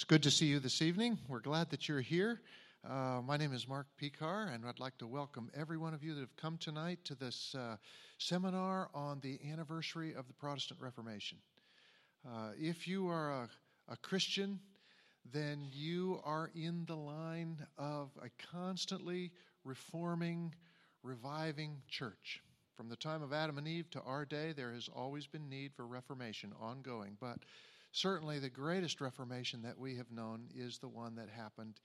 It's good to see you this evening. We're glad that you're here. Uh, my name is Mark Picar, and I'd like to welcome every one of you that have come tonight to this uh, seminar on the anniversary of the Protestant Reformation. Uh, if you are a, a Christian, then you are in the line of a constantly reforming, reviving church. From the time of Adam and Eve to our day, there has always been need for reformation ongoing. But certainly the greatest reformation that we have known is the one that happened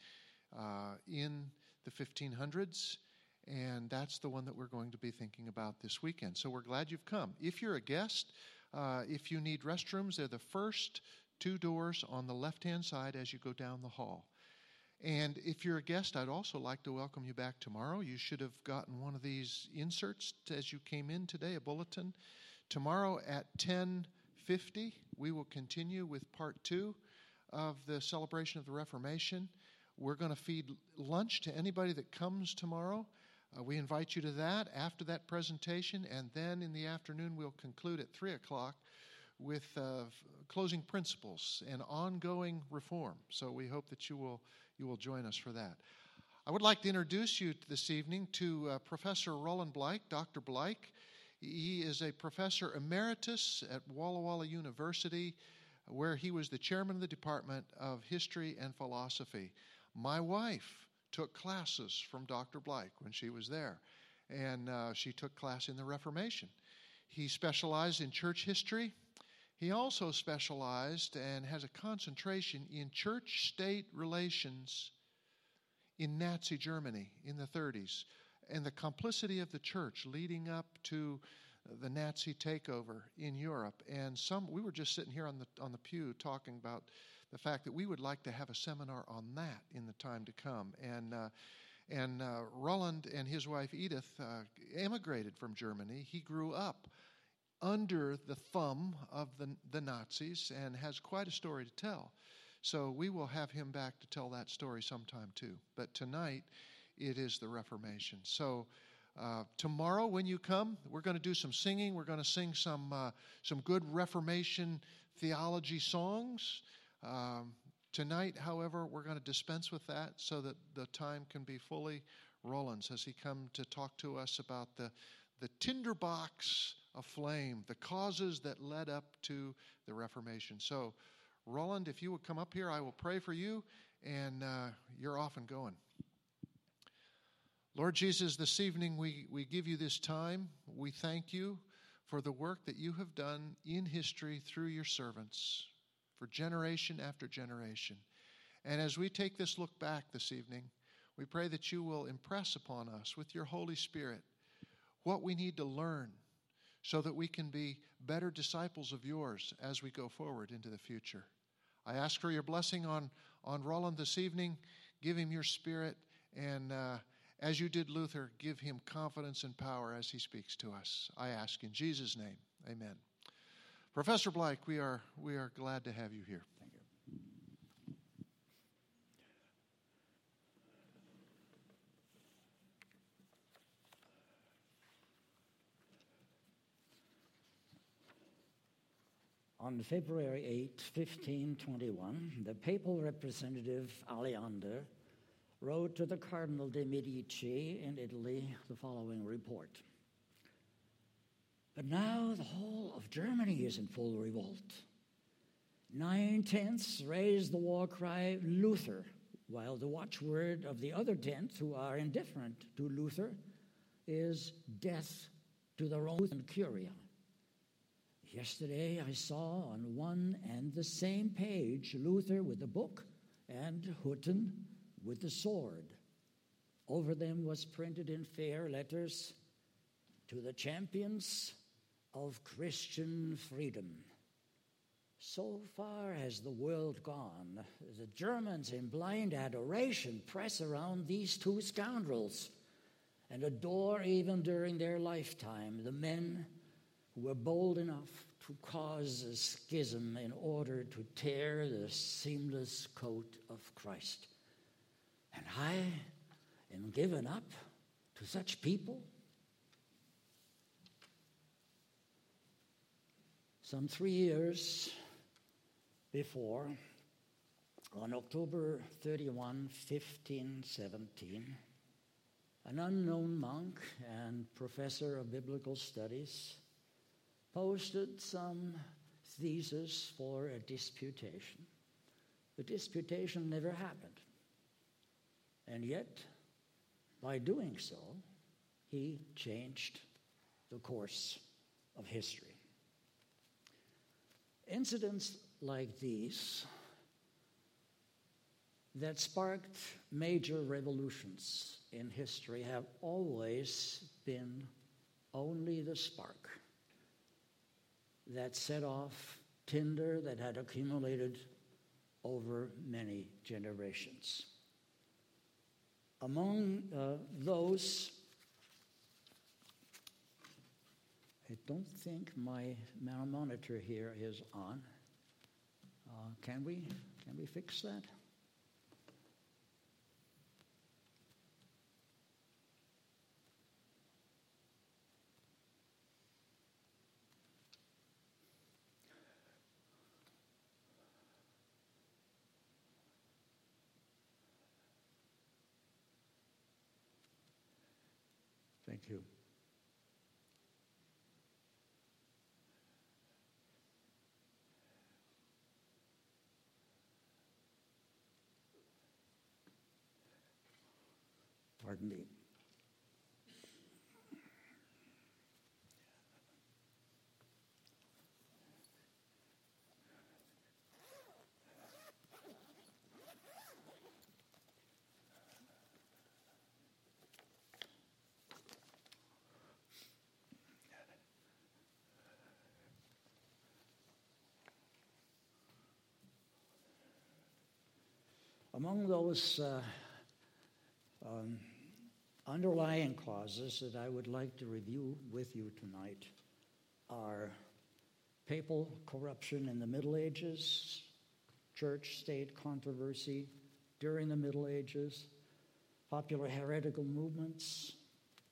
uh, in the 1500s. And that's the one that we're going to be thinking about this weekend. So we're glad you've come. If you're a guest, uh, if you need restrooms, they're the first two doors on the left hand side as you go down the hall. And if you're a guest, I'd also like to welcome you back tomorrow. You should have gotten one of these inserts as you came in today, a bulletin. Tomorrow at 10:50, we will continue with part 2 of the celebration of the Reformation. We're going to feed lunch to anybody that comes tomorrow. Uh, we invite you to that after that presentation, and then in the afternoon, we'll conclude at 3 o'clock with uh, closing principles and ongoing reform. So we hope that you will, you will join us for that. I would like to introduce you this evening to uh, Professor Roland Blaich, Dr. Blaich. He is a professor emeritus at Walla Walla University, where he was the chairman of the Department of History and Philosophy. My wife took classes from Dr. Blaich when she was there, and uh, she took class in the Reformation. He specialized in church history. He also specialized and has a concentration in church state relations in Nazi Germany in the 30s and the complicity of the church leading up to the Nazi takeover in Europe. And some we were just sitting here on the on the pew talking about the fact that we would like to have a seminar on that in the time to come. And uh, and uh, Roland and his wife Edith uh, emigrated from Germany. He grew up under the thumb of the, the Nazis and has quite a story to tell. So we will have him back to tell that story sometime too. But tonight, it is the Reformation. So uh, tomorrow, when you come, we're going to do some singing. We're going to sing some uh, some good Reformation theology songs. Um, tonight, however, we're going to dispense with that so that the time can be fully Roland's as he come to talk to us about the, the tinderbox of flame, the causes that led up to the Reformation. So, Roland, if you would come up here, I will pray for you, and uh, you're off and going. Lord Jesus, this evening we, we give you this time. We thank you for the work that you have done in history through your servants for generation after generation. And as we take this look back this evening, we pray that you will impress upon us with your Holy Spirit what we need to learn so that we can be better disciples of yours as we go forward into the future. I ask for your blessing on, on Roland this evening. Give him your spirit, and uh, as you did Luther, give him confidence and power as he speaks to us. I ask in Jesus' name. Amen. Professor Blake, we are, we are glad to have you here. Thank you. On February 8, 1521, the papal representative Aleander wrote to the Cardinal de' Medici in Italy the following report. But now the whole of Germany is in full revolt. Nine tenths raise the war cry Luther, while the watchword of the other tenth, who are indifferent to Luther, is death to the Roman Curia. Yesterday I saw on one and the same page Luther with a book and Hutten with the sword. Over them was printed in fair letters to the champions of Christian freedom. So far has the world gone, the Germans in blind adoration press around these two scoundrels and adore even during their lifetime the men who were bold enough to cause a schism in order to tear the seamless coat of Christ. And I am given up to such people Some three years before, On October 31, 1517, an unknown monk and professor of biblical studies posted some thesis for a disputation. The disputation never happened. And yet, by doing so, he changed the course of history. Incidents like these that sparked major revolutions in history have always been only the spark that set off tinder that had accumulated over many generations. Among uh, those, I don't think my monitor here is on. Uh, can we can we fix that? Thank you. Pardon me. Among those uh, um, underlying clauses that I would like to review with you tonight are papal corruption in the Middle Ages, church state controversy during the Middle Ages, popular heretical movements,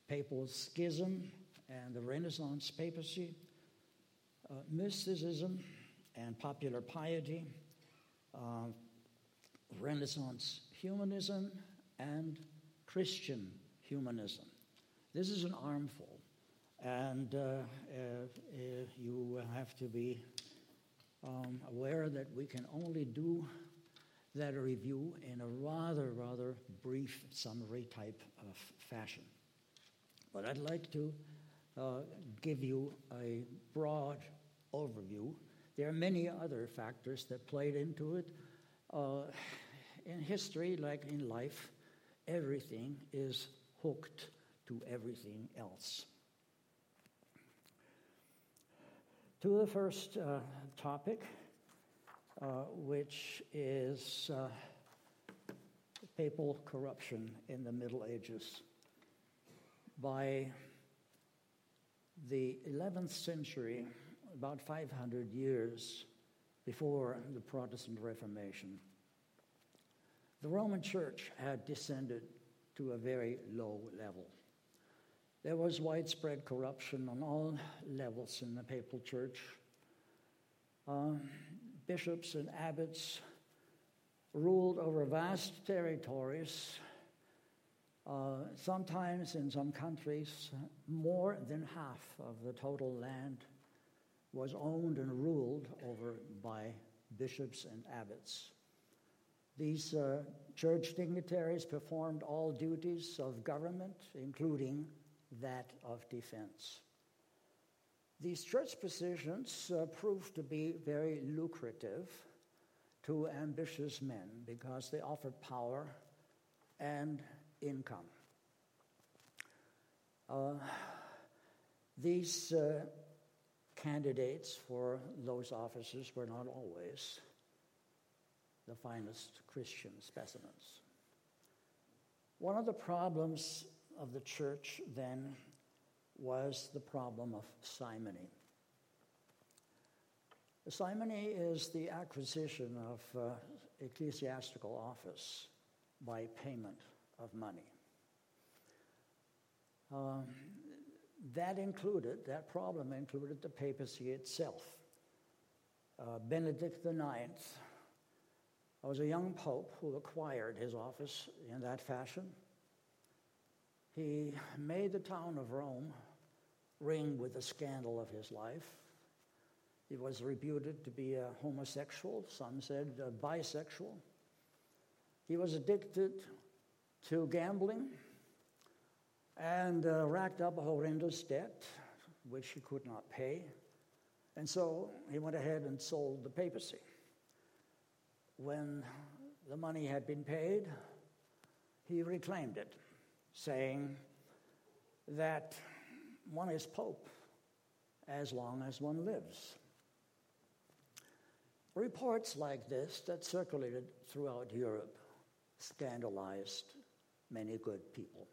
papal schism and the Renaissance papacy, uh, mysticism and popular piety, uh, Renaissance humanism and Christian humanism. This is an armful, and uh, uh, you have to be um, aware that we can only do that review in a rather, rather brief summary type of fashion. But I'd like to uh, give you a broad overview. There are many other factors that played into it. Uh, in history, like in life, everything is hooked to everything else. To the first uh, topic, uh, which is uh, papal corruption in the Middle Ages. By the 11th century, about 500 years before the Protestant Reformation, the Roman Church had descended to a very low level. There was widespread corruption on all levels in the papal church. Uh, bishops and abbots ruled over vast territories. Uh, sometimes in some countries, more than half of the total land was owned and ruled over by bishops and abbots. These uh, church dignitaries performed all duties of government, including that of defense. These church positions uh, proved to be very lucrative to ambitious men because they offered power and income. Uh, these uh, candidates for those offices were not always the finest Christian specimens. One of the problems of the church then was the problem of simony. Simony is the acquisition of uh, ecclesiastical office by payment of money. Um, that included, that problem included the papacy itself. Uh, Benedict IX I was a young pope who acquired his office in that fashion. He made the town of Rome ring with the scandal of his life. He was reputed to be a homosexual, some said bisexual. He was addicted to gambling and uh, racked up a horrendous debt, which he could not pay. And so he went ahead and sold the papacy. When the money had been paid, he reclaimed it, saying that one is pope as long as one lives. Reports like this that circulated throughout Europe scandalized many good people.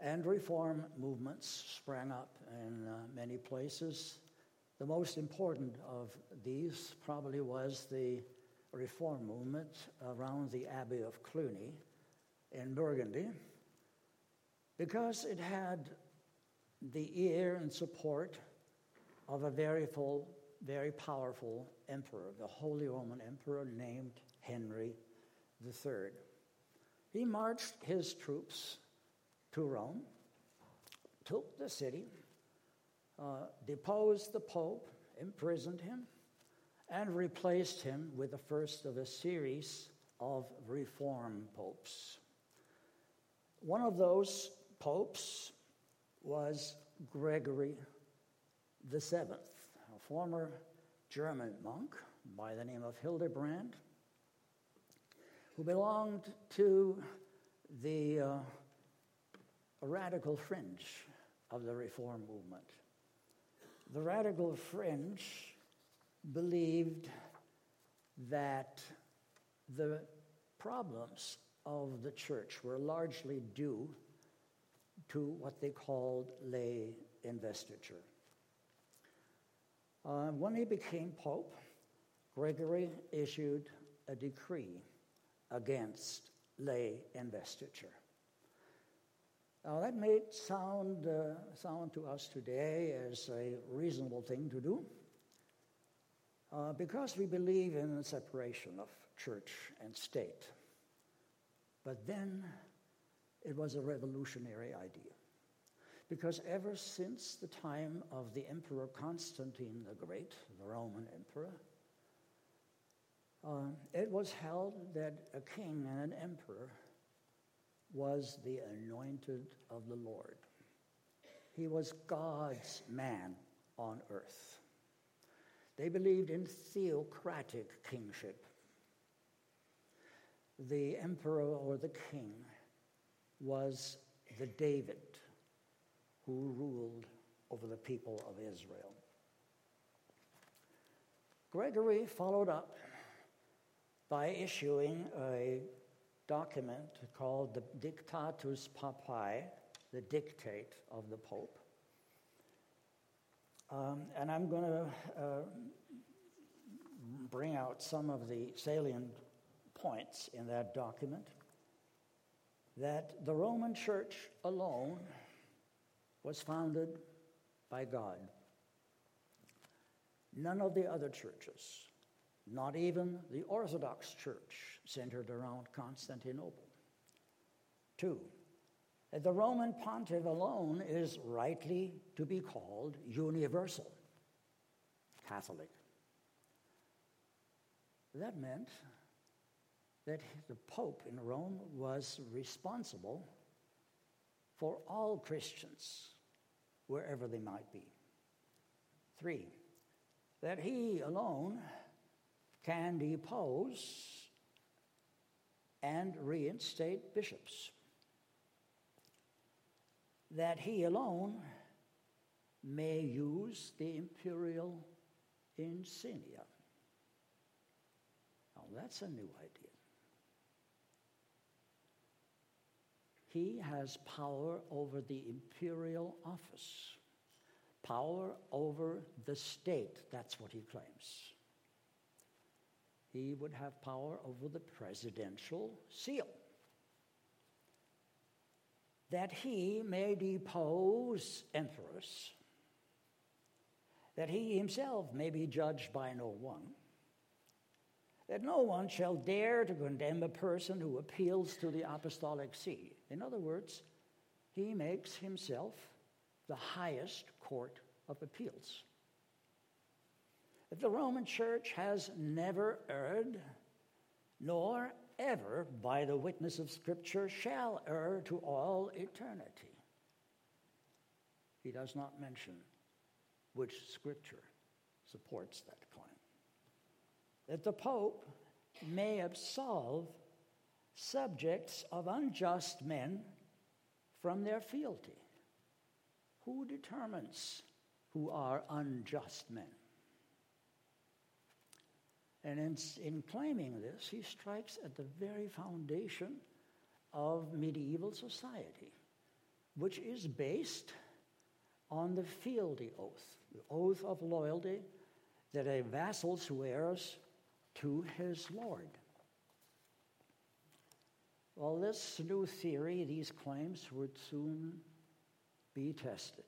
And reform movements sprang up in uh, many places. The most important of these probably was the reform movement around the Abbey of Cluny in Burgundy, because it had the ear and support of a very full, very powerful emperor, the Holy Roman Emperor named Henry III. He marched his troops to Rome, took the city, uh, deposed the Pope, imprisoned him, and replaced him with the first of a series of reform popes. One of those popes was Gregory the Seventh, a former German monk by the name of Hildebrand, who belonged to the uh, radical fringe of the reform movement. The radical fringe believed that the problems of the church were largely due to what they called lay investiture. Uh, when he became pope, Gregory issued a decree against lay investiture. Now, that may sound, uh, sound to us today as a reasonable thing to do uh, because we believe in the separation of church and state. But then it was a revolutionary idea. Because ever since the time of the Emperor Constantine the Great, the Roman Emperor, uh, it was held that a king and an emperor was the anointed of the Lord. He was God's man on earth. They believed in theocratic kingship. The emperor or the king was the David who ruled over the people of Israel. Gregory followed up by issuing a document called the Dictatus Papae, the dictate of the Pope. Um, and I'm going to uh, bring out some of the salient points in that document that the Roman Church alone was founded by God. None of the other churches, not even the Orthodox Church, centered around Constantinople. Two, the Roman pontiff alone is rightly to be called universal, Catholic. That meant that the Pope in Rome was responsible for all Christians, wherever they might be. Three, that he alone can depose and reinstate bishops. That he alone may use the imperial insignia. Now, that's a new idea. He has power over the imperial office, power over the state. That's what he claims. He would have power over the presidential seal. That he may depose emperors, that he himself may be judged by no one, that no one shall dare to condemn a person who appeals to the apostolic see. In other words, he makes himself the highest court of appeals. The Roman Church has never erred, nor ever, by the witness of Scripture, shall err to all eternity. He does not mention which Scripture supports that claim that the Pope may absolve subjects of unjust men from their fealty. Who determines who are unjust men? And in, in, claiming this, he strikes at the very foundation of medieval society, which is based on the fealty oath, the oath of loyalty that a vassal swears to his Lord. Well, this new theory, these claims, would soon be tested.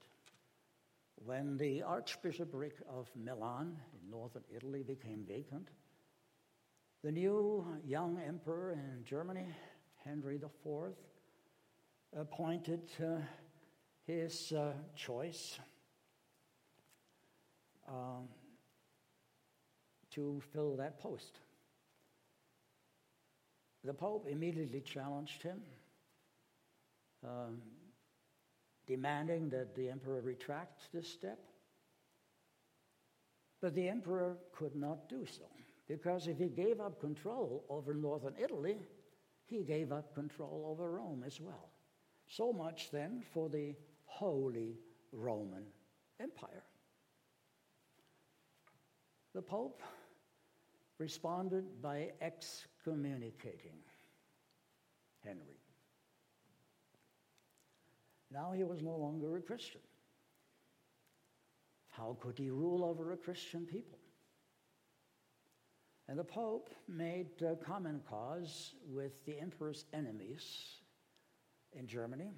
When the archbishopric of Milan in northern Italy became vacant, the new young emperor in Germany, Henry IV, appointed uh, his uh, choice um, to fill that post. The Pope immediately challenged him, um, demanding that the emperor retract this step. But the emperor could not do so, because if he gave up control over northern Italy, he gave up control over Rome as well. So much then for the Holy Roman Empire. The Pope responded by excommunicating Henry. Now he was no longer a Christian. How could he rule over a Christian people? And the Pope made uh, common cause with the emperor's enemies in Germany.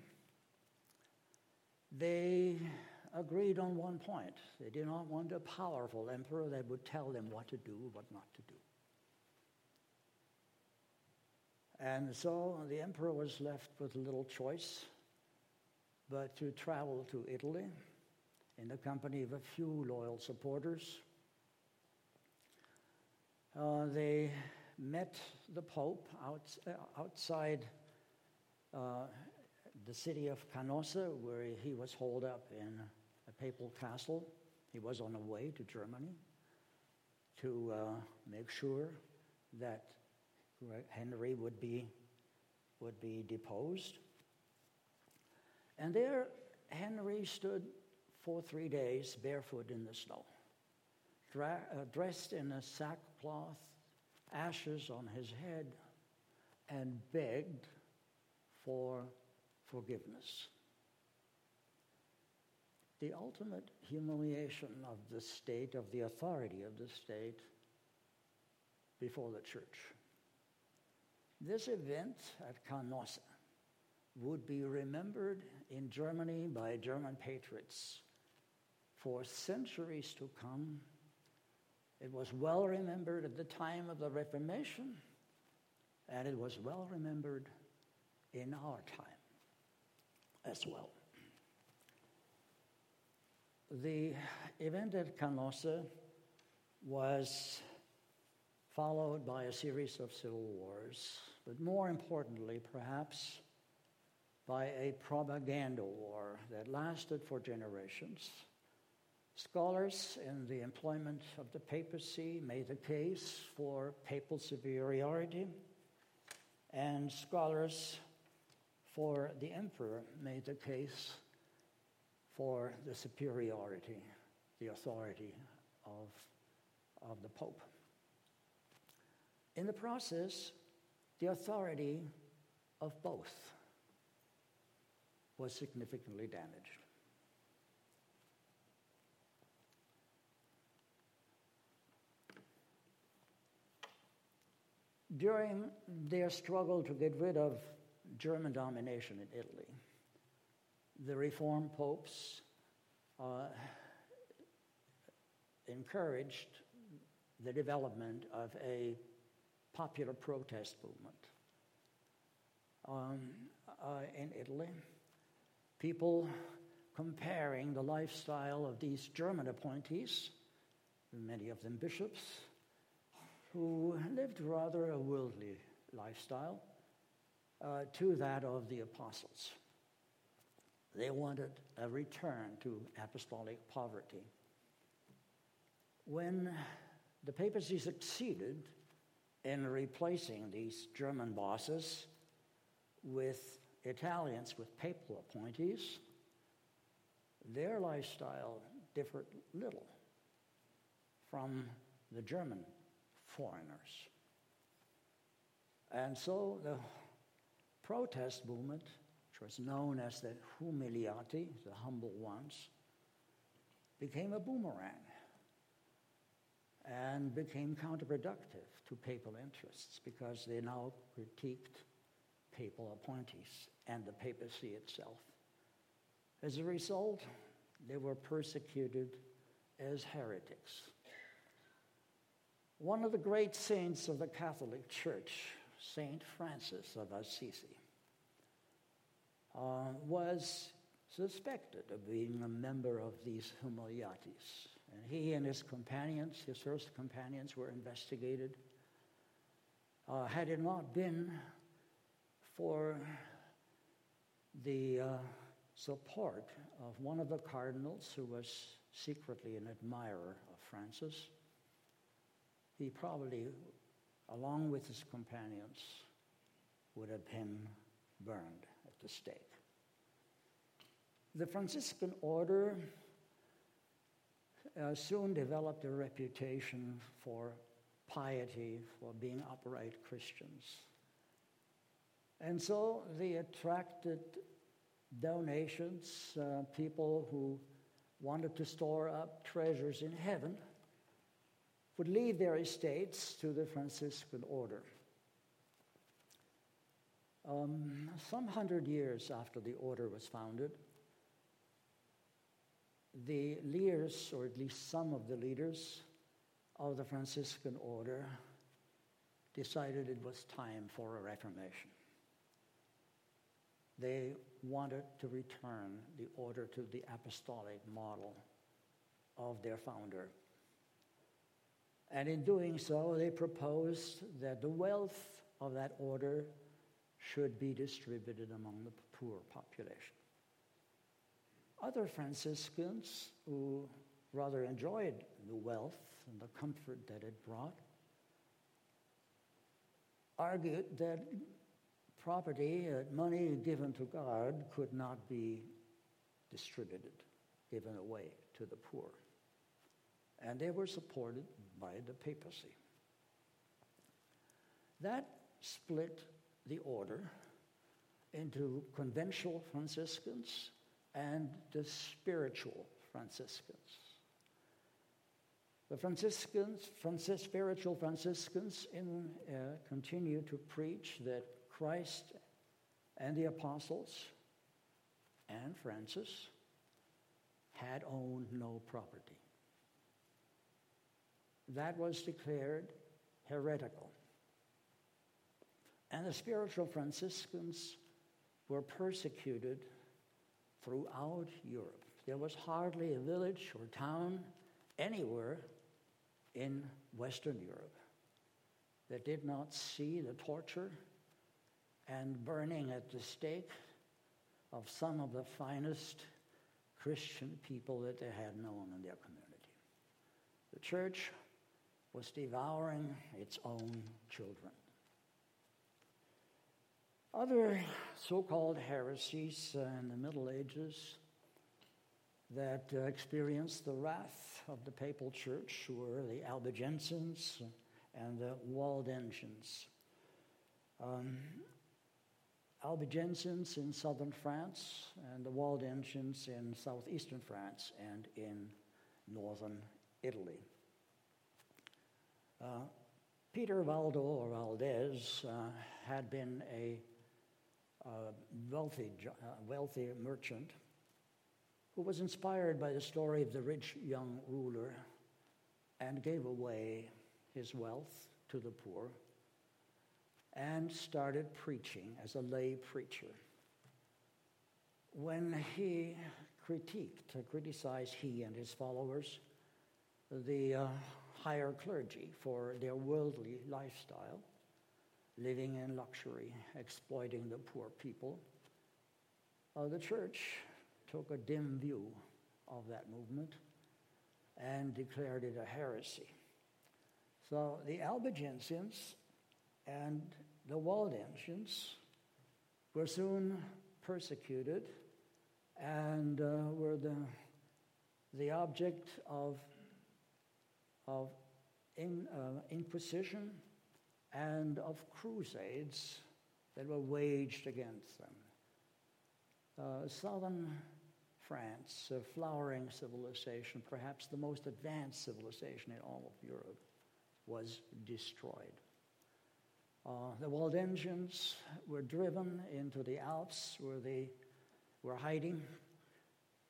They agreed on one point. They did not want a powerful emperor that would tell them what to do, what not to do. And so the emperor was left with little choice but to travel to Italy in the company of a few loyal supporters. Uh, they met the Pope out, uh, outside uh, the city of Canossa, where he was holed up in a papal castle. He was on the way to Germany to uh, make sure that Henry would be, would be deposed. And there, Henry stood for three days barefoot in the snow, dra- uh, dressed in a sackcloth, ashes on his head, and begged for forgiveness the ultimate humiliation of the state, of the authority of the state before the church. This event at Canossa would be remembered in Germany by German patriots for centuries to come. It was well remembered at the time of the Reformation, and it was well remembered in our time as well. The event at Canossa was followed by a series of civil wars, but more importantly, perhaps, by a propaganda war that lasted for generations. Scholars in the employment of the papacy made the case for papal superiority, and scholars for the emperor made the case for the superiority, the authority of, of the Pope. In the process, the authority of both was significantly damaged. During their struggle to get rid of German domination in Italy, the Reformed popes uh, encouraged the development of a popular protest movement um, uh, in Italy. People comparing the lifestyle of these German appointees, many of them bishops, who lived rather a worldly lifestyle, uh, to that of the apostles. They wanted a return to apostolic poverty. When the papacy succeeded in replacing these German bosses with Italians with papal appointees, their lifestyle differed little from the German foreigners. And so the protest movement, which was known as the humiliati, the humble ones, became a boomerang and became counterproductive to papal interests because they now critiqued papal appointees and the papacy itself. As a result, they were persecuted as heretics. One of the great saints of the Catholic Church, Saint Francis of Assisi, uh, was suspected of being a member of these humiliatis. And he and his companions, his first companions, were investigated. Uh, had it not been for the uh, support of one of the cardinals who was secretly an admirer of Francis, he probably, along with his companions, would have been burned at the stake. The Franciscan order uh, soon developed a reputation for piety, for being upright Christians. And so they attracted donations, uh, people who wanted to store up treasures in heaven would leave their estates to the Franciscan order. Um, some hundred years after the order was founded, the leaders, or at least some of the leaders of the Franciscan order, decided it was time for a reformation. They wanted to return the order to the apostolic model of their founder. And in doing so, they proposed that the wealth of that order should be distributed among the poor population. Other Franciscans who rather enjoyed the wealth and the comfort that it brought argued that property, uh, money given to God, could not be distributed, given away to the poor. And they were supported by the papacy. That split the order into conventual Franciscans and the spiritual Franciscans. The Franciscans, Francis, spiritual Franciscans, in, uh, continue to preach that Christ and the apostles and Francis had owned no property. That was declared heretical. And the spiritual Franciscans were persecuted throughout Europe. There was hardly a village or town anywhere in Western Europe that did not see the torture and burning at the stake of some of the finest Christian people that they had known in their community. The church was devouring its own children. Other so called heresies uh, in the Middle Ages that uh, experienced the wrath of the papal church were the Albigensians and the Waldensians. Um, Albigensians in southern France and the Waldensians in southeastern France and in northern Italy. Uh, Peter Valdo or Valdez uh, had been a wealthy, uh, wealthy merchant who was inspired by the story of the rich young ruler and gave away his wealth to the poor and started preaching as a lay preacher. When he critiqued, criticized he and his followers, the uh, higher clergy for their worldly lifestyle, living in luxury, exploiting the poor people, uh, the church took a dim view of that movement and declared it a heresy. So the Albigensians and the Waldensians were soon persecuted and uh, were the, the object of, of in, uh, inquisition and of crusades that were waged against them. Uh, southern France, a flowering civilization, perhaps the most advanced civilization in all of Europe, was destroyed. Uh, the Waldensians were driven into the Alps where they were hiding,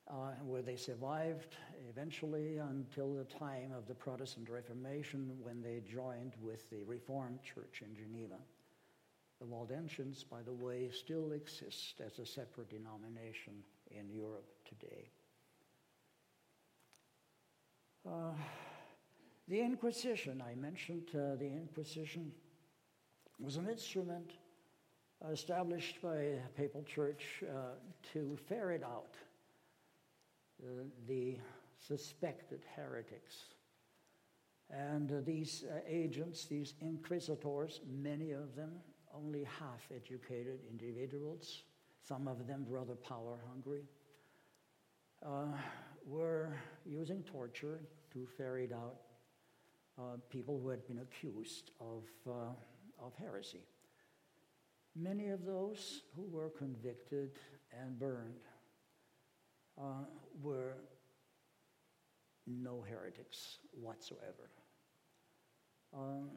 uh, where they survived eventually until the time of the Protestant Reformation when they joined with the Reformed Church in Geneva. The Waldensians, by the way, still exist as a separate denomination in Europe today. Uh, the Inquisition, I mentioned uh, the Inquisition was an instrument established by the papal church uh, to ferret out the suspected heretics. And uh, these uh, agents, these inquisitors, many of them only half educated individuals, some of them rather power hungry, uh, were using torture to ferret out uh, people who had been accused of, uh, of heresy. Many of those who were convicted and burned uh, were no heretics whatsoever. Uh,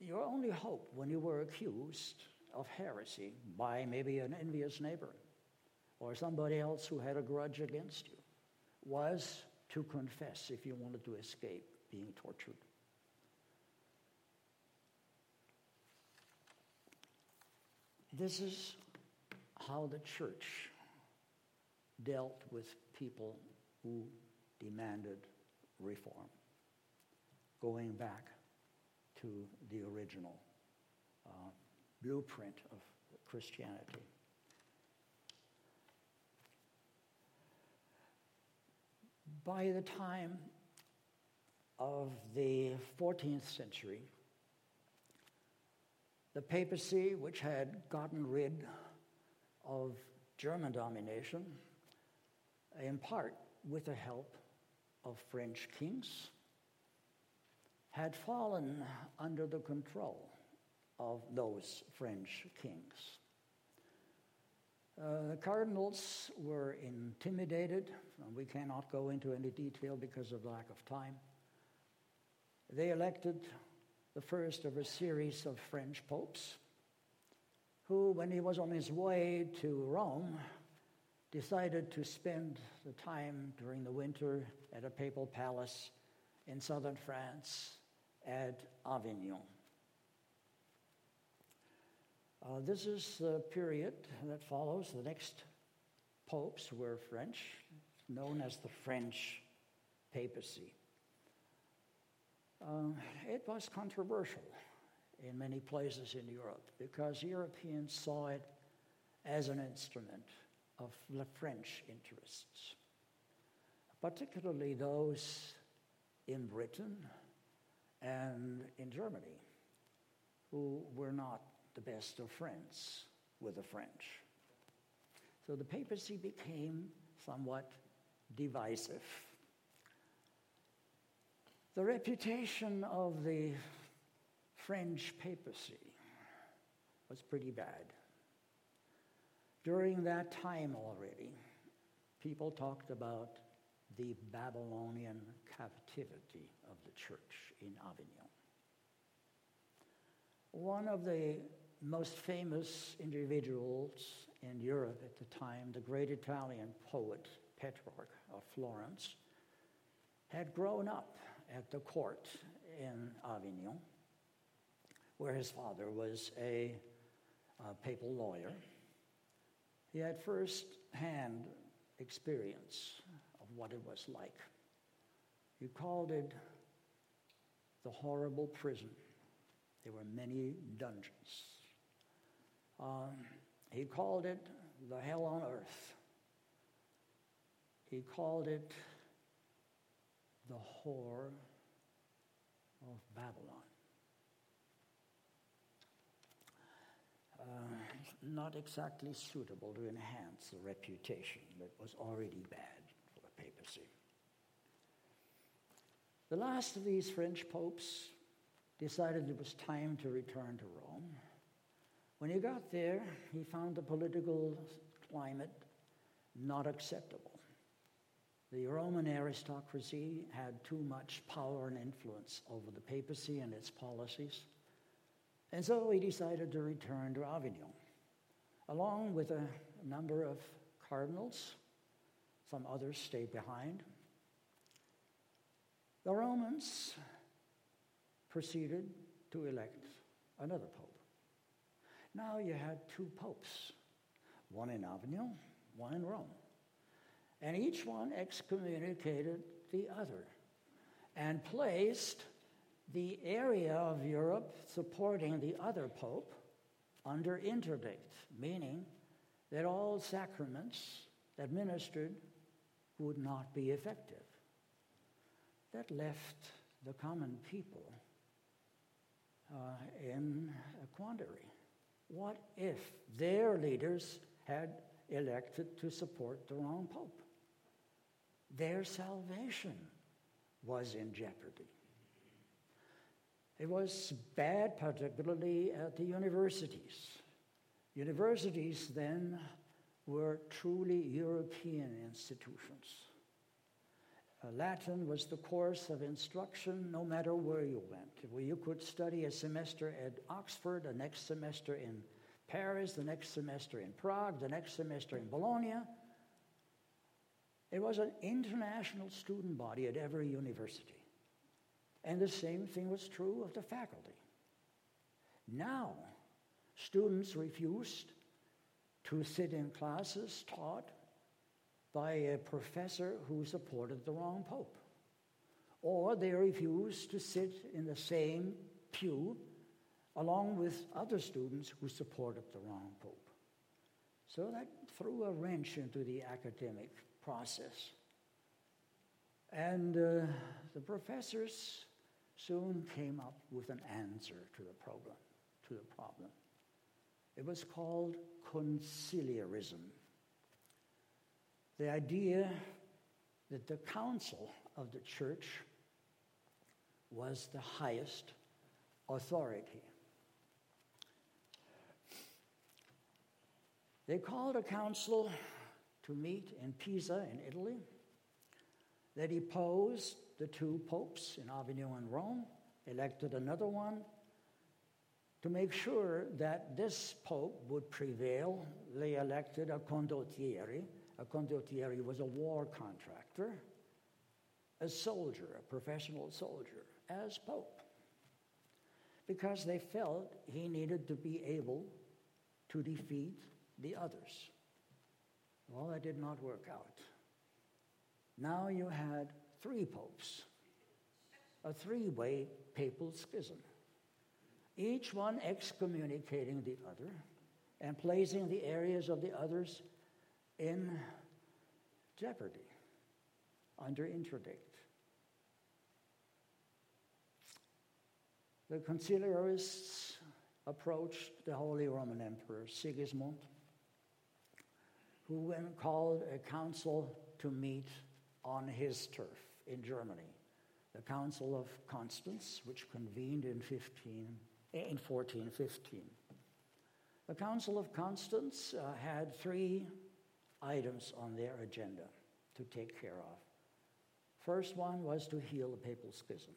your only hope when you were accused of heresy by maybe an envious neighbor or somebody else who had a grudge against you was to confess if you wanted to escape being tortured. This is how the church dealt with people who demanded reform, going back to the original uh, blueprint of Christianity. By the time of the 14th century, the papacy, which had gotten rid of German domination, in part with the help of French kings, had fallen under the control of those French kings. Uh, the cardinals were intimidated. And we cannot go into any detail because of lack of time. They elected the first of a series of French popes who, when he was on his way to Rome, decided to spend the time during the winter at a papal palace in southern France at Avignon. Uh, this is the period that follows. The next popes were French, known as the French papacy. Uh, it was controversial in many places in Europe because Europeans saw it as an instrument of the French interests, particularly those in Britain and in Germany who were not the best of friends with the French. So the papacy became somewhat divisive. The reputation of the French papacy was pretty bad. During that time already, people talked about the Babylonian captivity of the church in Avignon. One of the most famous individuals in Europe at the time, the great Italian poet Petrarch of Florence, had grown up at the court in Avignon, where his father was a, a papal lawyer. He had first hand experience of what it was like. He called it the horrible prison. There were many dungeons. Um, he called it the hell on earth. He called it the whore of Babylon. Uh, not exactly suitable to enhance the reputation that was already bad for the papacy. The last of these French popes decided it was time to return to Rome. When he got there, he found the political climate not acceptable. The Roman aristocracy had too much power and influence over the papacy and its policies. And so he decided to return to Avignon, along with a number of cardinals. Some others stayed behind. The Romans proceeded to elect another pope. Now you had two popes, one in Avignon, one in Rome. And each one excommunicated the other and placed the area of Europe supporting the other pope under interdict, meaning that all sacraments administered would not be effective. That left the common people uh, in a quandary. What if their leaders had elected to support the wrong pope? Their salvation was in jeopardy. It was bad, particularly at the universities. Universities then were truly European institutions. Uh, Latin was the course of instruction no matter where you went. You could study a semester at Oxford, the next semester in Paris, the next semester in Prague, the next semester in Bologna. It was an international student body at every university. And the same thing was true of the faculty. Now, students refused to sit in classes taught by a professor who supported the wrong pope. Or they refused to sit in the same pew along with other students who supported the wrong pope. So that threw a wrench into the academic process. And uh, the professors soon came up with an answer to the problem. To the problem. It was called conciliarism. The idea that the council of the church was the highest authority. They called a council to meet in Pisa in Italy that deposed the two popes in Avignon and Rome, elected another one to make sure that this pope would prevail. They elected a condottieri. A condottieri was a war contractor, a soldier, a professional soldier, as pope, because they felt he needed to be able to defeat the others. Well, that did not work out. Now you had three popes, a three way papal schism, each one excommunicating the other and placing the areas of the others in jeopardy, under interdict. The conciliarists approached the Holy Roman Emperor Sigismund, who called a council to meet on his turf in Germany, the Council of Constance, which convened in, 15, in 1415. The Council of Constance uh, had three items on their agenda to take care of. First one was to heal the papal schism.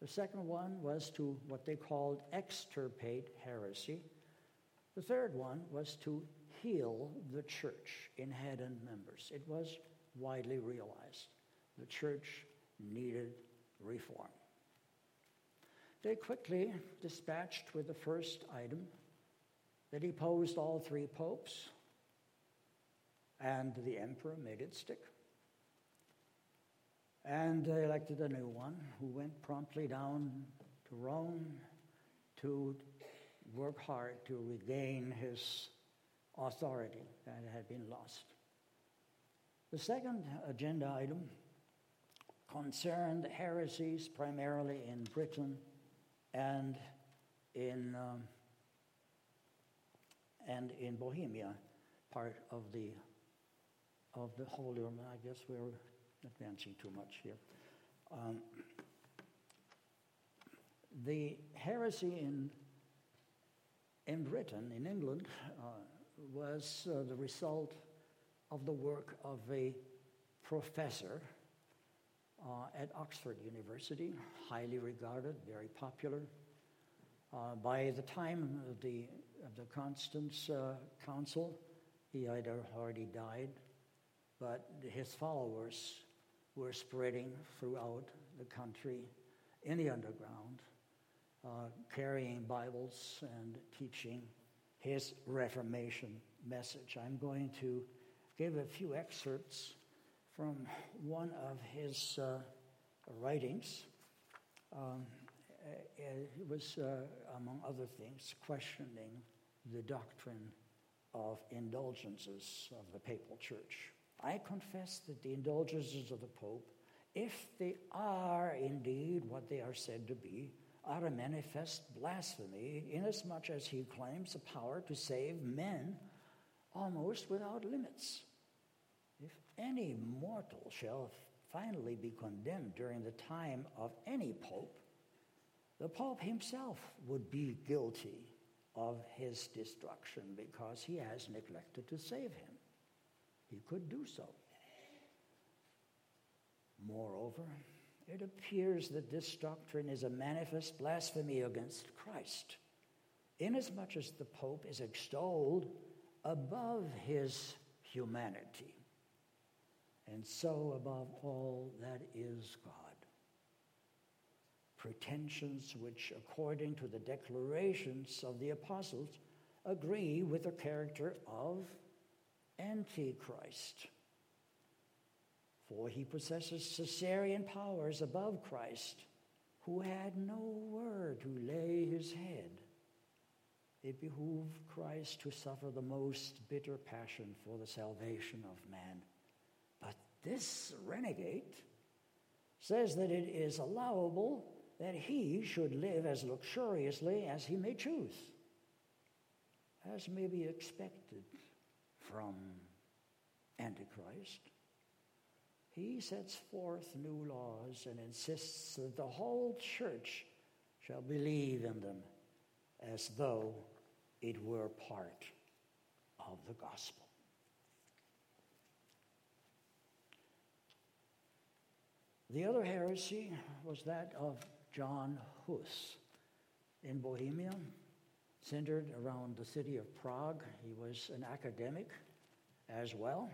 The second one was to what they called extirpate heresy. The third one was to heal the church in head and members. It was widely realized the church needed reform. they quickly dispatched with the first item that he posed all three popes, and the emperor made it stick. And they elected a new one who went promptly down to Rome to work hard to regain his authority that had been lost. The second agenda item concerned heresies primarily in Britain and in, um, and in Bohemia, part of the, of the Holy Roman. I guess we're advancing too much here. Um, the heresy in, in Britain, in England, uh, was uh, the result of the work of a professor uh, at Oxford University, highly regarded, very popular. Uh, by the time of the, of the Constance uh, Council, he had already died, but his followers were spreading throughout the country in the underground, uh, carrying Bibles and teaching his Reformation message. I'm going to give a few excerpts from one of his uh, writings. Um, it was, uh, among other things, questioning the doctrine of indulgences of the papal church. I confess that the indulgences of the Pope, if they are indeed what they are said to be, are a manifest blasphemy, inasmuch as he claims the power to save men almost without limits. Any mortal shall finally be condemned during the time of any pope, the pope himself would be guilty of his destruction because he has neglected to save him. He could do so. Moreover, it appears that this doctrine is a manifest blasphemy against Christ, inasmuch as the Pope is extolled above his humanity, and so above all that is God. Pretensions which, according to the declarations of the apostles, agree with the character of Antichrist. For he possesses Caesarean powers above Christ, who had no where to lay his head. It behooved Christ to suffer the most bitter passion for the salvation of man. This renegade says that it is allowable that he should live as luxuriously as he may choose, as may be expected from Antichrist. He sets forth new laws and insists that the whole church shall believe in them as though it were part of the gospel. The other heresy was that of John Hus in Bohemia, centered around the city of Prague. He was an academic as well,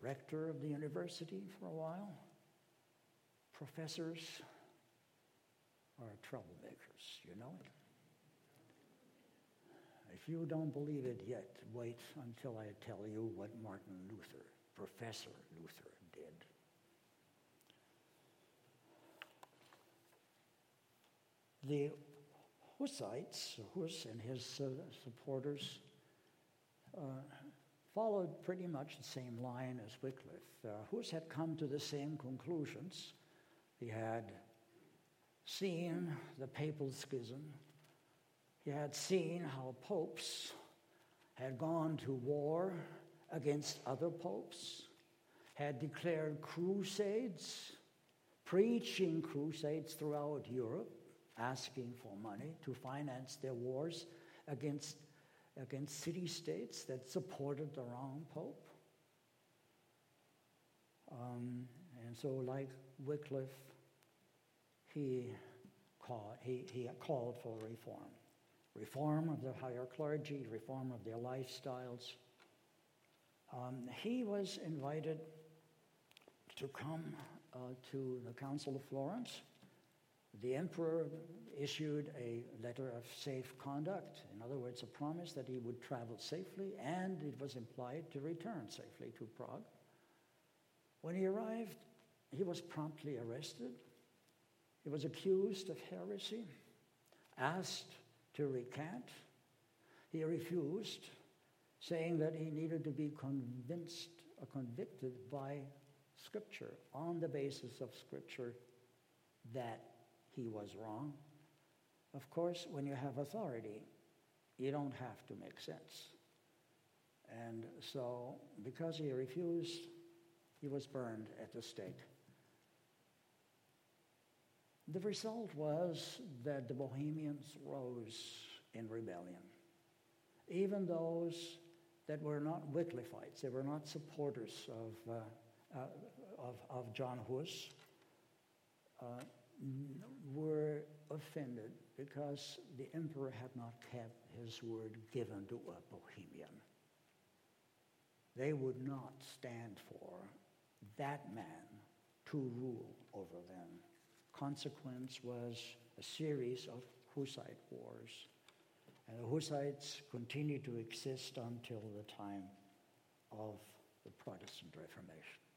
rector of the university for a while. Professors are troublemakers, you know it. If you don't believe it yet, wait until I tell you what Martin Luther, Professor Luther, did. The Hussites, Hus and his uh, supporters, uh, followed pretty much the same line as Wycliffe. Uh, Hus had come to the same conclusions. He had seen the papal schism. He had seen how popes had gone to war against other popes, had declared crusades, preaching crusades throughout Europe, asking for money to finance their wars against against city states that supported the wrong pope. Um, and so, like Wycliffe, he called, he, he called for reform reform of the higher clergy, reform of their lifestyles. Um, he was invited to come uh, to the Council of Florence The emperor issued a letter of safe conduct, in other words, a promise that he would travel safely, and it was implied to return safely to Prague. When he arrived, he was promptly arrested. He was accused of heresy, asked to recant. He refused, saying that he needed to be convinced or convicted by Scripture, on the basis of Scripture, that he was wrong. Of course, when you have authority, you don't have to make sense. And so, because he refused, he was burned at the stake. The result was that the Bohemians rose in rebellion. Even those that were not Wycliffites, they were not supporters of, uh, uh, of, of, John Hus, uh, were offended because the emperor had not kept his word given to a Bohemian. They would not stand for that man to rule over them. Consequence was a series of Hussite wars. And the Hussites continued to exist until the time of the Protestant Reformation.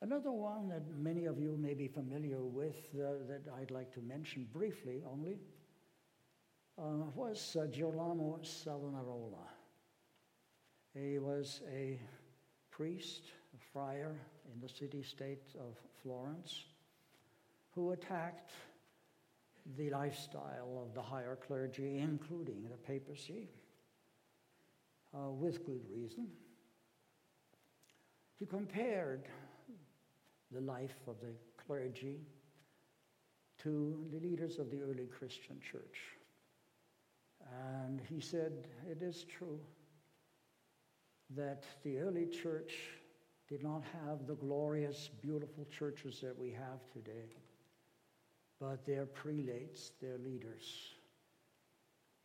Another one that many of you may be familiar with uh, that I'd like to mention briefly only uh, was uh, Girolamo Savonarola. He was a priest, a friar in the city state of Florence who attacked the lifestyle of the higher clergy, including the papacy, uh, with good reason. He compared the life of the clergy to the leaders of the early Christian church. And he said, It is true that the early church did not have the glorious, beautiful churches that we have today, but their prelates, their leaders,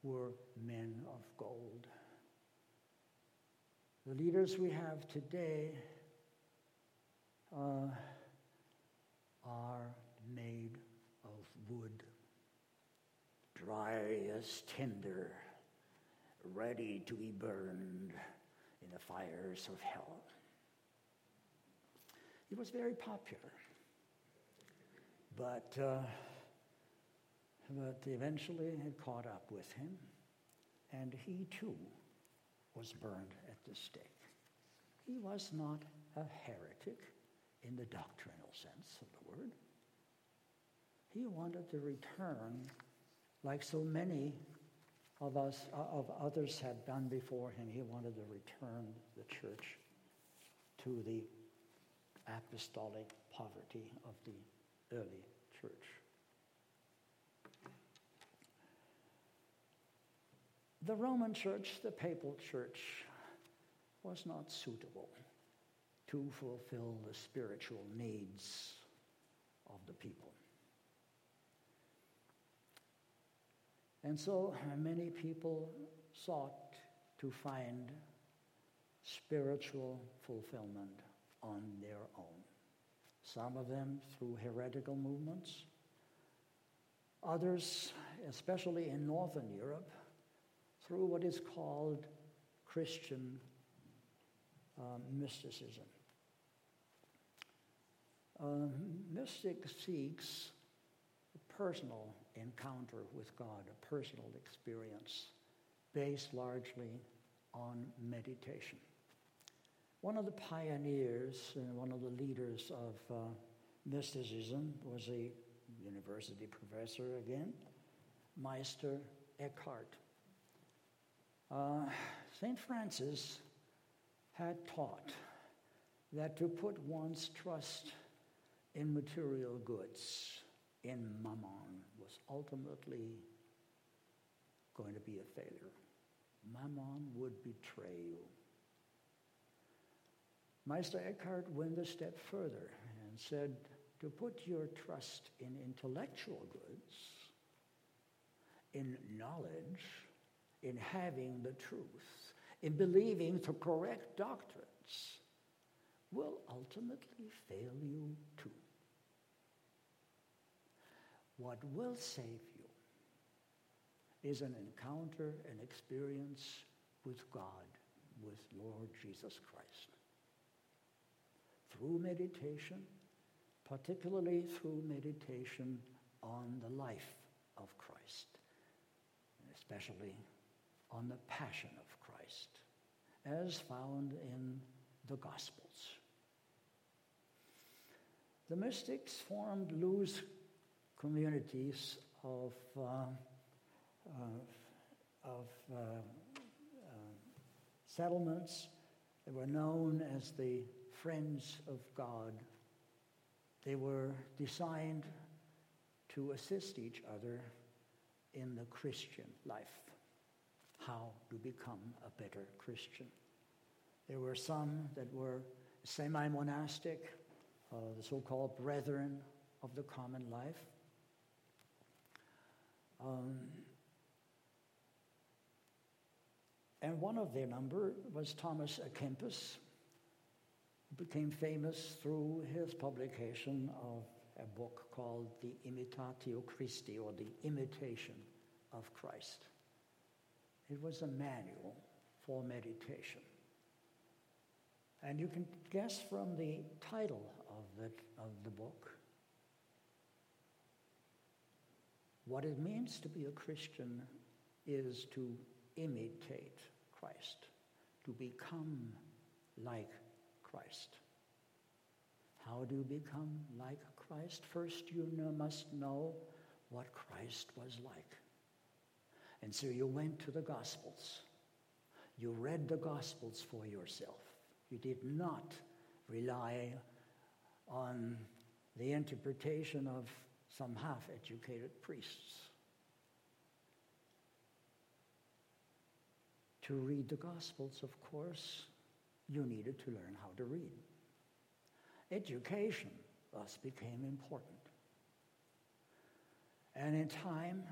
were men of gold. The leaders we have today uh, are made of wood, dry as tinder, ready to be burned in the fires of hell. He was very popular, but, uh, but eventually it caught up with him, and he too was burned at the stake. He was not a heretic in the doctrinal sense of the word. He wanted to return, like so many of us, uh, of others had done before him, he wanted to return the church to the apostolic poverty of the early church. The Roman church, the papal church, was not suitable to fulfill the spiritual needs of the people. And so many people sought to find spiritual fulfillment on their own. Some of them through heretical movements, others, especially in Northern Europe, through what is called Christian um, mysticism. A mystic seeks a personal encounter with God, a personal experience based largely on meditation. One of the pioneers and one of the leaders of uh, mysticism was a university professor again, Meister Eckhart. Uh, St. Francis had taught that to put one's trust in material goods, in mammon, was ultimately going to be a failure. Mammon would betray you. Meister Eckhart went a step further and said to put your trust in intellectual goods, in knowledge, in having the truth, in believing the correct doctrines, will ultimately fail you too. What will save you is an encounter, an experience with God, with Lord Jesus Christ. Through meditation, particularly through meditation on the life of Christ, especially on the passion of Christ, as found in the Gospels. The mystics formed loose communities of, uh, uh, of uh, uh, settlements that were known as the Friends of God. They were designed to assist each other in the Christian life, how to become a better Christian. There were some that were semi monastic, uh, the so called brethren of the common life. Um, and one of their number was Thomas à Kempis, who became famous through his publication of a book called The Imitatio Christi, or The Imitation of Christ. It was a manual for meditation. And you can guess from the title of the, of the book what it means to be a Christian is to imitate Christ, to become like Christ. How do you become like Christ? First, you must know what Christ was like. And so you went to the Gospels. You read the Gospels for yourself. You did not rely on the interpretation of some half educated priests. To read the Gospels, of course, you needed to learn how to read. Education thus became important. And in time,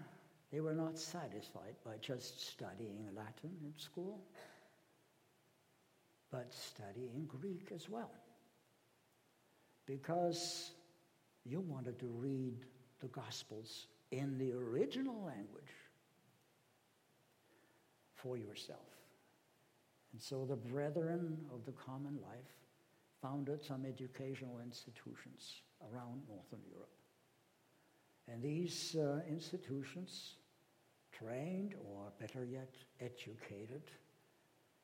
they were not satisfied by just studying Latin in school, but studying Greek as well. Because you wanted to read the Gospels in the original language for yourself. And so the brethren of the common life founded some educational institutions around Northern Europe. And these uh, institutions trained, or better yet, educated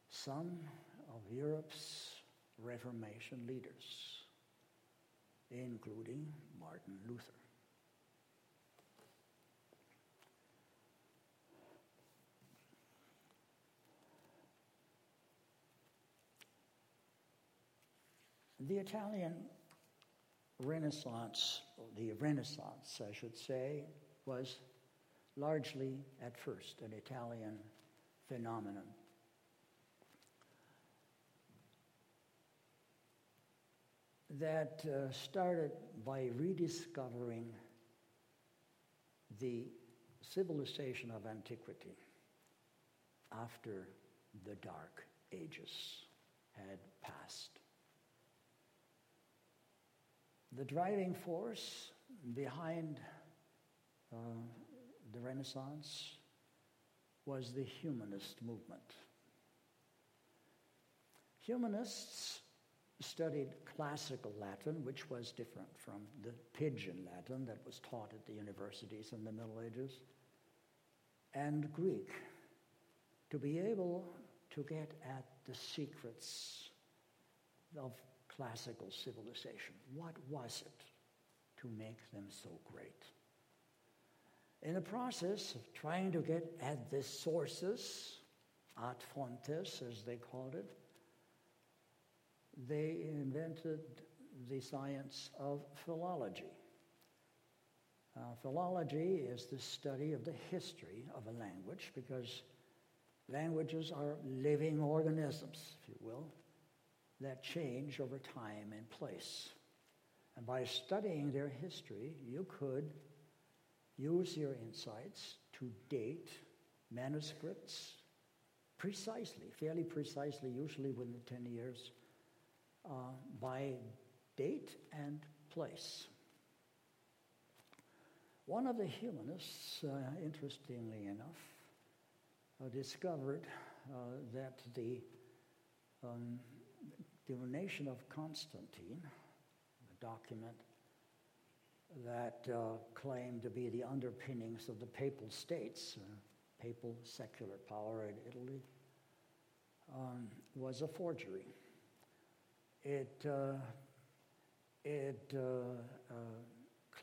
some of Europe's Reformation leaders, including Martin Luther. The Italian Renaissance, the Renaissance, I should say, was largely at first an Italian phenomenon. That uh, started by rediscovering the civilization of antiquity after the Dark Ages had passed. The driving force behind uh, the Renaissance was the humanist movement. Humanists studied classical Latin, which was different from the pidgin Latin that was taught at the universities in the Middle Ages, and Greek to be able to get at the secrets of classical civilization. What was it to make them so great? In the process of trying to get at the sources, ad fontes as they called it, they invented the science of philology. Uh, philology is the study of the history of a language because languages are living organisms, if you will that change over time and place. And by studying their history, you could use your insights to date manuscripts precisely, fairly precisely, usually within 10 years, uh, by date and place. One of the humanists, uh, interestingly enough, uh, discovered uh, that the um, Donation of Constantine, a document that uh, claimed to be the underpinnings of the papal states, uh, papal secular power in Italy, um, was a forgery. It, uh, it uh, uh,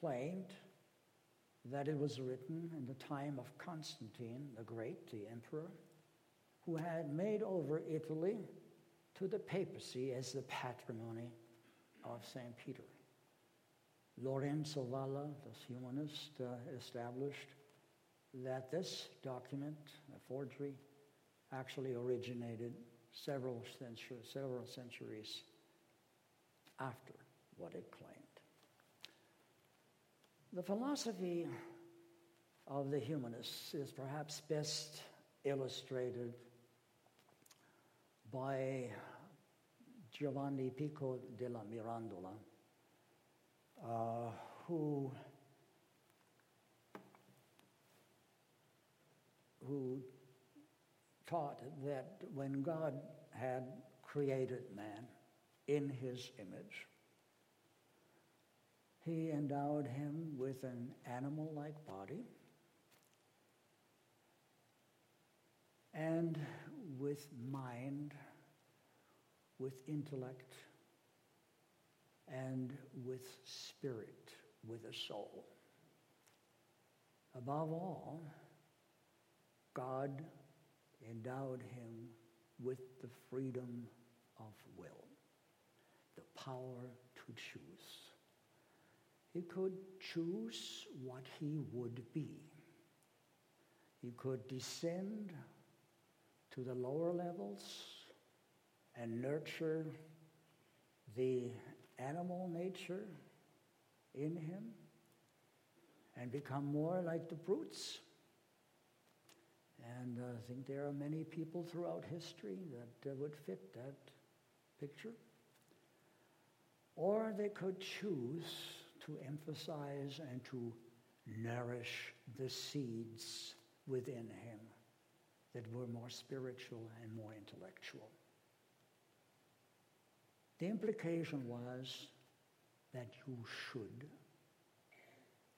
claimed that it was written in the time of Constantine the Great, the emperor, who had made over Italy to the papacy as the patrimony of St. Peter. Lorenzo Valla, the humanist, uh, established that this document, a forgery, actually originated several, century, several centuries after what it claimed. The philosophy of the humanists is perhaps best illustrated by Giovanni Pico della Mirandola, uh, who, who taught that when God had created man in his image, he endowed him with an animal like body and with mind, with intellect, and with spirit, with a soul. Above all, God endowed him with the freedom of will, power to choose. He could choose what he would be. He could descend to the lower levels and nurture the animal nature in him and become more like the brutes. And uh, I think there are many people throughout history that uh, would fit that picture. Or they could choose to emphasize and to nourish the seeds within him that were more spiritual and more intellectual. The implication was that you should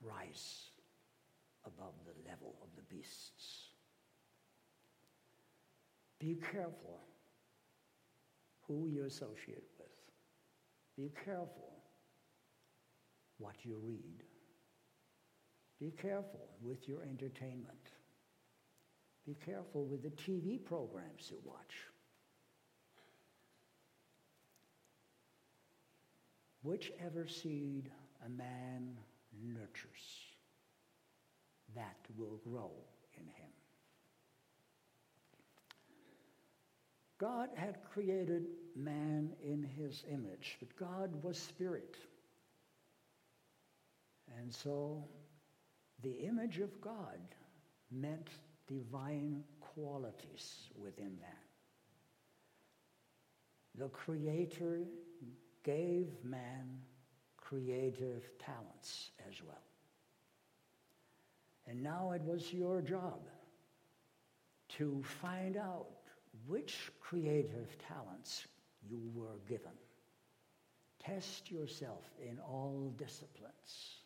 rise above the level of the beasts. Be careful who you associate. Be careful what you read. Be careful with your entertainment. Be careful with the TV programs you watch. Whichever seed a man nurtures, that will grow in him. God had created man in his image, but God was spirit. And so the image of God meant divine qualities within man. The Creator gave man creative talents as well. And now it was your job to find out which creative talents you were given. Test yourself in all disciplines.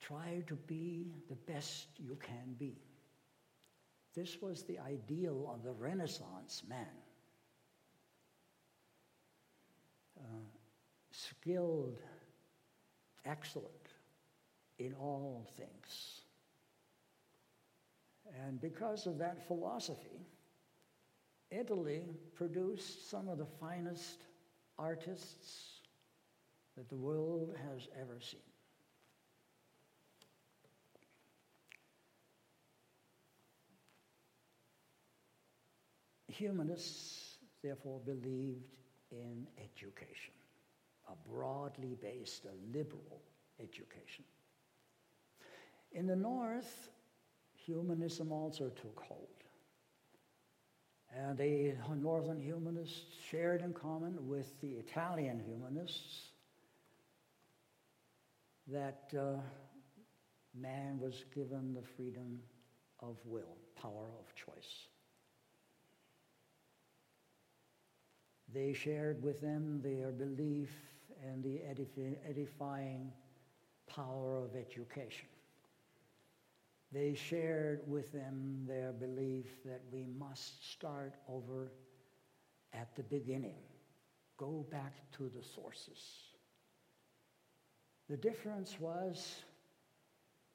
Try to be the best you can be. This was the ideal of the Renaissance man. Uh, skilled, excellent in all things. And because of that philosophy, Italy produced some of the finest artists that the world has ever seen. Humanists, therefore, believed in education, a broadly based, a liberal education. In the North, humanism also took hold. And the Northern humanists shared in common with the Italian humanists that uh, man was given the freedom of will, power of choice. They shared with them their belief and the edifying power of education. They shared with them their belief that we must start over at the beginning, go back to the sources. The difference was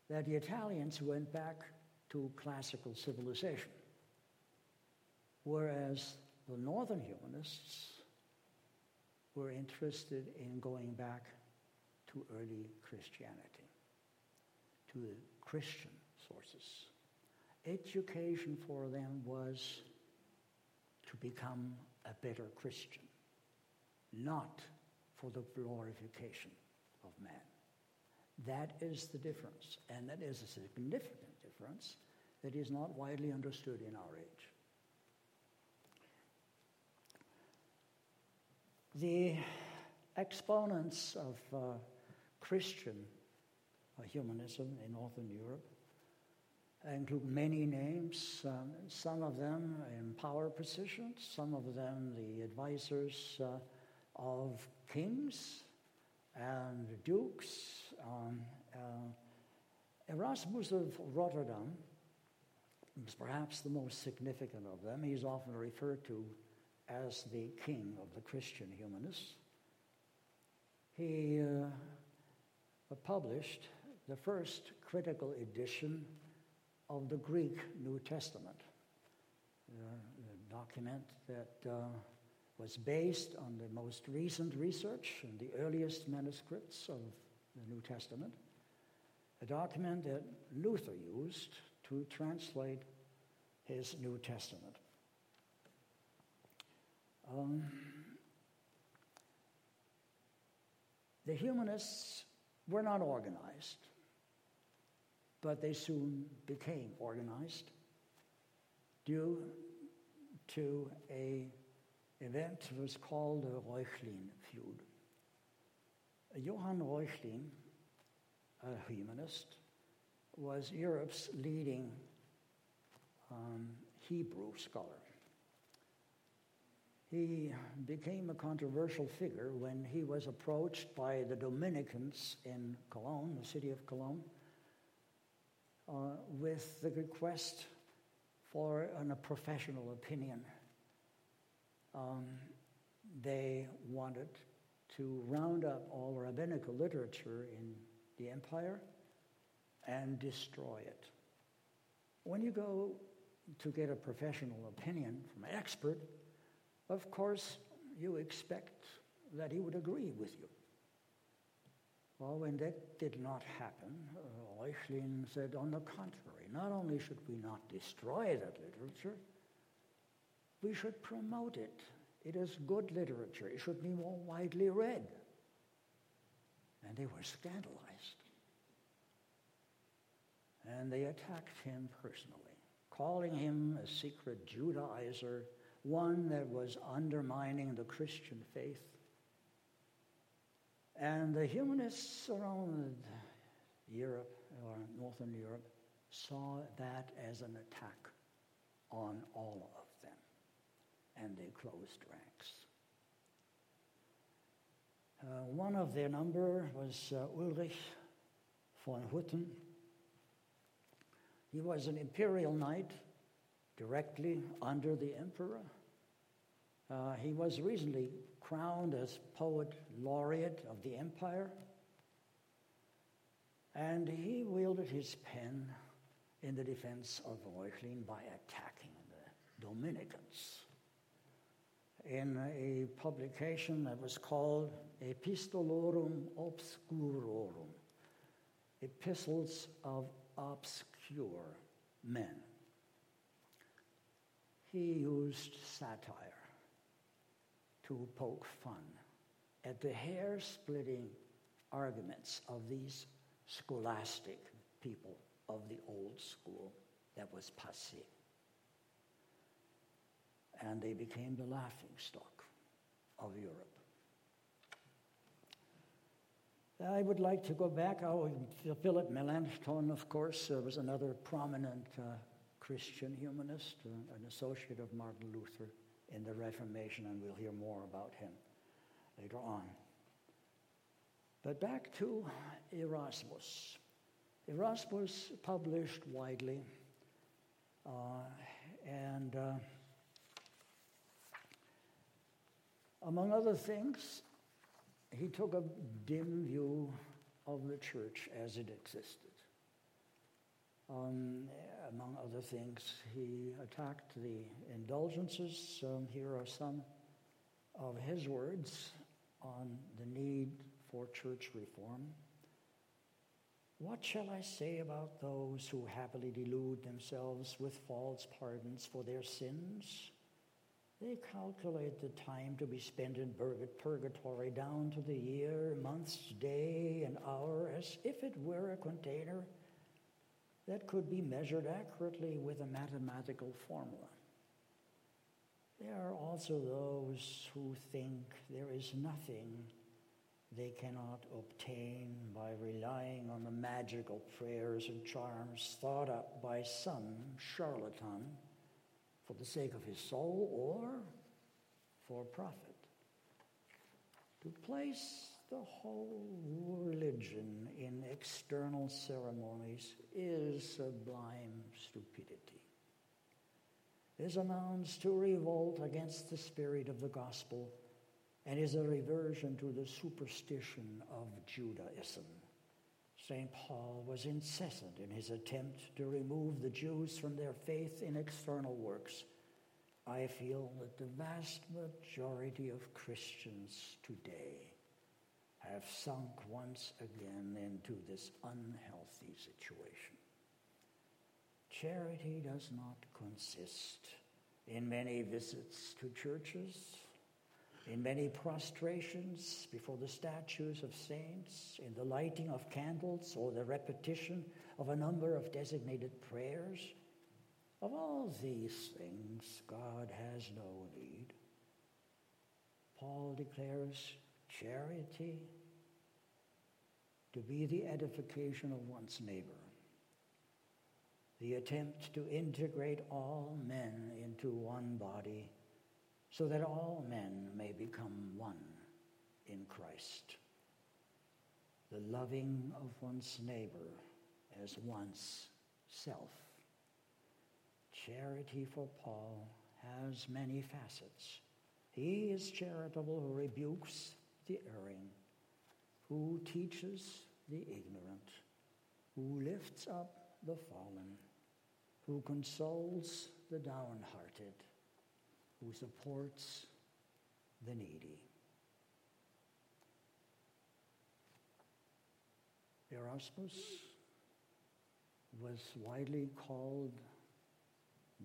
that the Italians went back to classical civilization, whereas the northern humanists were interested in going back to early Christianity, to the Christian sources. Education for them was to become a better Christian, not for the glorification of man. That is the difference, and that is a significant difference that is not widely understood in our age. The exponents of uh, Christian uh, humanism in Northern Europe include many names, um, some of them in power positions, some of them the advisors uh, of kings and dukes. Um, uh, Erasmus of Rotterdam is perhaps the most significant of them. He's often referred to as the king of the Christian humanists. He uh, published the first critical edition of the Greek New Testament, a document that uh, was based on the most recent research and the earliest manuscripts of the New Testament, a document that Luther used to translate his New Testament. Um, the humanists were not organized but they soon became organized due to a event that was called the Reuchlin feud. Johann Reuchlin, a humanist, was Europe's leading um, Hebrew scholar. He became a controversial figure when he was approached by the Dominicans in Cologne, the city of Cologne, uh, with the request for an, a professional opinion. Um, they wanted to round up all rabbinical literature in the empire and destroy it. When you go to get a professional opinion from an expert, of course, you expect that he would agree with you. Well, when that did not happen, uh, Reuchlin said, on the contrary, not only should we not destroy that literature, we should promote it. It is good literature. It should be more widely read. And they were scandalized. And they attacked him personally, calling him a secret Judaizer, one that was undermining the Christian faith. And the humanists around Europe or Northern Europe saw that as an attack on all of them, and they closed ranks. Uh, one of their number was uh, Ulrich von Hutten. He was an imperial knight directly under the emperor. Uh, he was recently crowned as poet laureate of the empire. And he wielded his pen in the defense of Reuchlin by attacking the Dominicans. In a publication that was called Epistolorum Obscurorum, Epistles of Obscure Men. He used satire to poke fun at the hair splitting arguments of these scholastic people of the old school that was passé. And they became the laughing stock of Europe. I would like to go back. Oh, Philip Melanchthon, of course, uh, was another prominent uh, Christian humanist, uh, an associate of Martin Luther in the Reformation, and we'll hear more about him later on. But back to Erasmus. Erasmus published widely, uh, and uh, among other things, he took a dim view of the church as it existed. Um, among other things, he attacked the indulgences. Um, here are some of his words on the need for church reform. What shall I say about those who happily delude themselves with false pardons for their sins? They calculate the time to be spent in purgatory down to the year, months, day, and hour as if it were a container that could be measured accurately with a mathematical formula. There are also those who think there is nothing they cannot obtain by relying on the magical prayers and charms thought up by some charlatan for the sake of his soul or for profit. To place the whole religion in external ceremonies is sublime stupidity. This amounts to revolt against the spirit of the gospel and is a reversion to the superstition of Judaism. St. Paul was incessant in his attempt to remove the Jews from their faith in external works. I feel that the vast majority of Christians today have sunk once again into this unhealthy situation. Charity does not consist in many visits to churches in many prostrations before the statues of saints, in the lighting of candles, or the repetition of a number of designated prayers. Of all these things, God has no need. Paul declares charity to be the edification of one's neighbor, the attempt to integrate all men into one body so that all men may become one in Christ. The loving of one's neighbor as one's self. Charity for Paul has many facets. He is charitable who rebukes the erring, who teaches the ignorant, who lifts up the fallen, who consoles the downhearted who supports the needy. Erasmus was widely called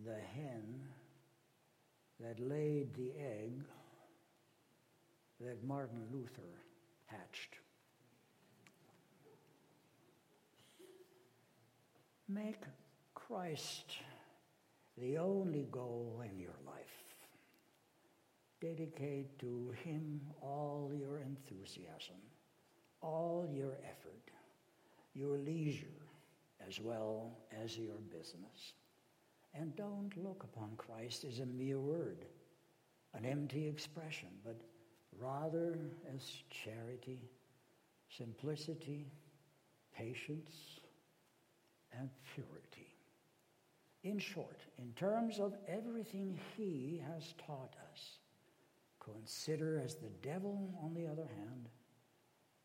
the hen that laid the egg that Martin Luther hatched. Make Christ the only goal in your life dedicate to Him all your enthusiasm, all your effort, your leisure, as well as your business. And don't look upon Christ as a mere word, an empty expression, but rather as charity, simplicity, patience, and purity. In short, in terms of everything He has taught us, Consider as the devil, on the other hand,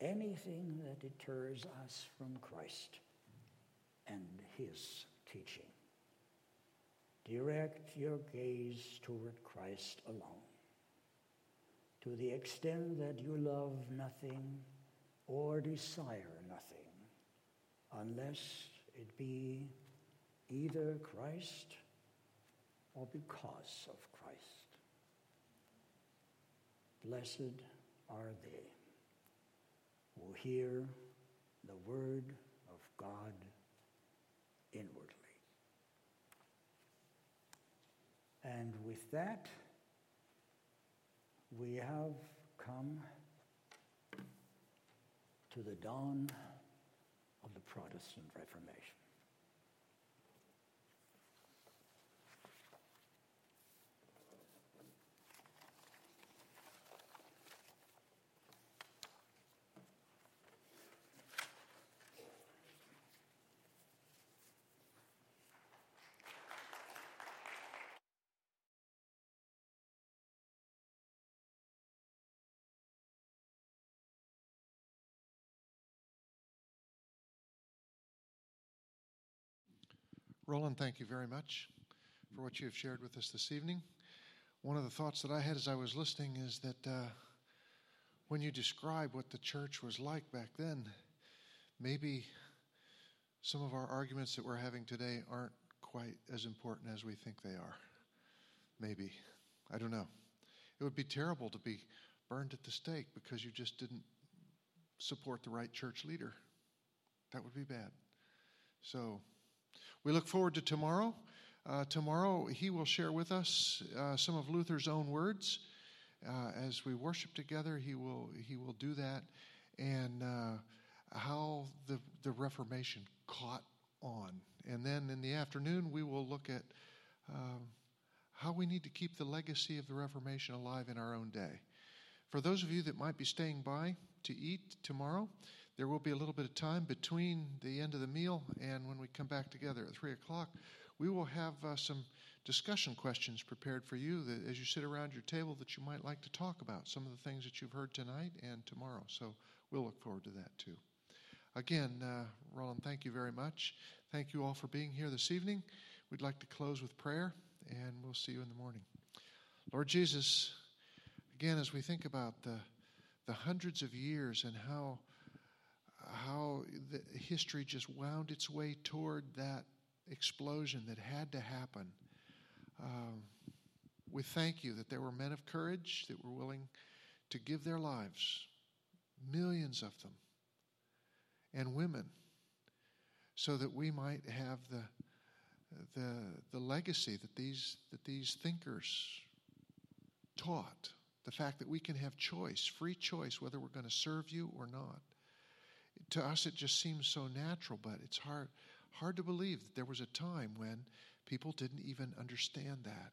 anything that deters us from Christ and his teaching. Direct your gaze toward Christ alone. To the extent that you love nothing or desire nothing, unless it be either Christ or because of Blessed are they who hear the word of God inwardly. And with that, we have come to the dawn of the Protestant Reformation. Roland, thank you very much for what you have shared with us this evening. One of the thoughts that I had as I was listening is that uh, when you describe what the church was like back then, maybe some of our arguments that we're having today aren't quite as important as we think they are. Maybe. I don't know. It would be terrible to be burned at the stake because you just didn't support the right church leader. That would be bad. So, we look forward to tomorrow. Uh, tomorrow, he will share with us uh, some of Luther's own words. Uh, as we worship together, he will, he will do that, and uh, how the, the Reformation caught on. And then in the afternoon, we will look at um, how we need to keep the legacy of the Reformation alive in our own day. For those of you that might be staying by to eat tomorrow, there will be a little bit of time between the end of the meal and when we come back together at 3 o'clock. We will have uh, some discussion questions prepared for you that as you sit around your table that you might like to talk about some of the things that you've heard tonight and tomorrow. So we'll look forward to that too. Again, uh, Roland, thank you very much. Thank you all for being here this evening. We'd like to close with prayer, and we'll see you in the morning. Lord Jesus, again, as we think about the, the hundreds of years and how how history just wound its way toward that explosion that had to happen. Um, we thank you that there were men of courage that were willing to give their lives, millions of them, and women, so that we might have the, the, the legacy that these, that these thinkers taught. The fact that we can have choice, free choice, whether we're going to serve you or not to us it just seems so natural, but it's hard hard to believe that there was a time when people didn't even understand that.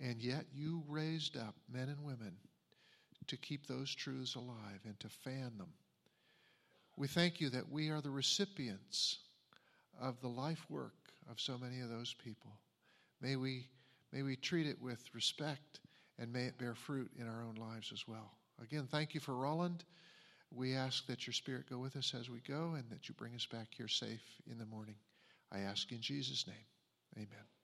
And yet you raised up men and women to keep those truths alive and to fan them. We thank you that we are the recipients of the life work of so many of those people. May we, may we treat it with respect and may it bear fruit in our own lives as well. Again, thank you for Roland. We ask that your Spirit go with us as we go and that you bring us back here safe in the morning. I ask in Jesus' name. Amen.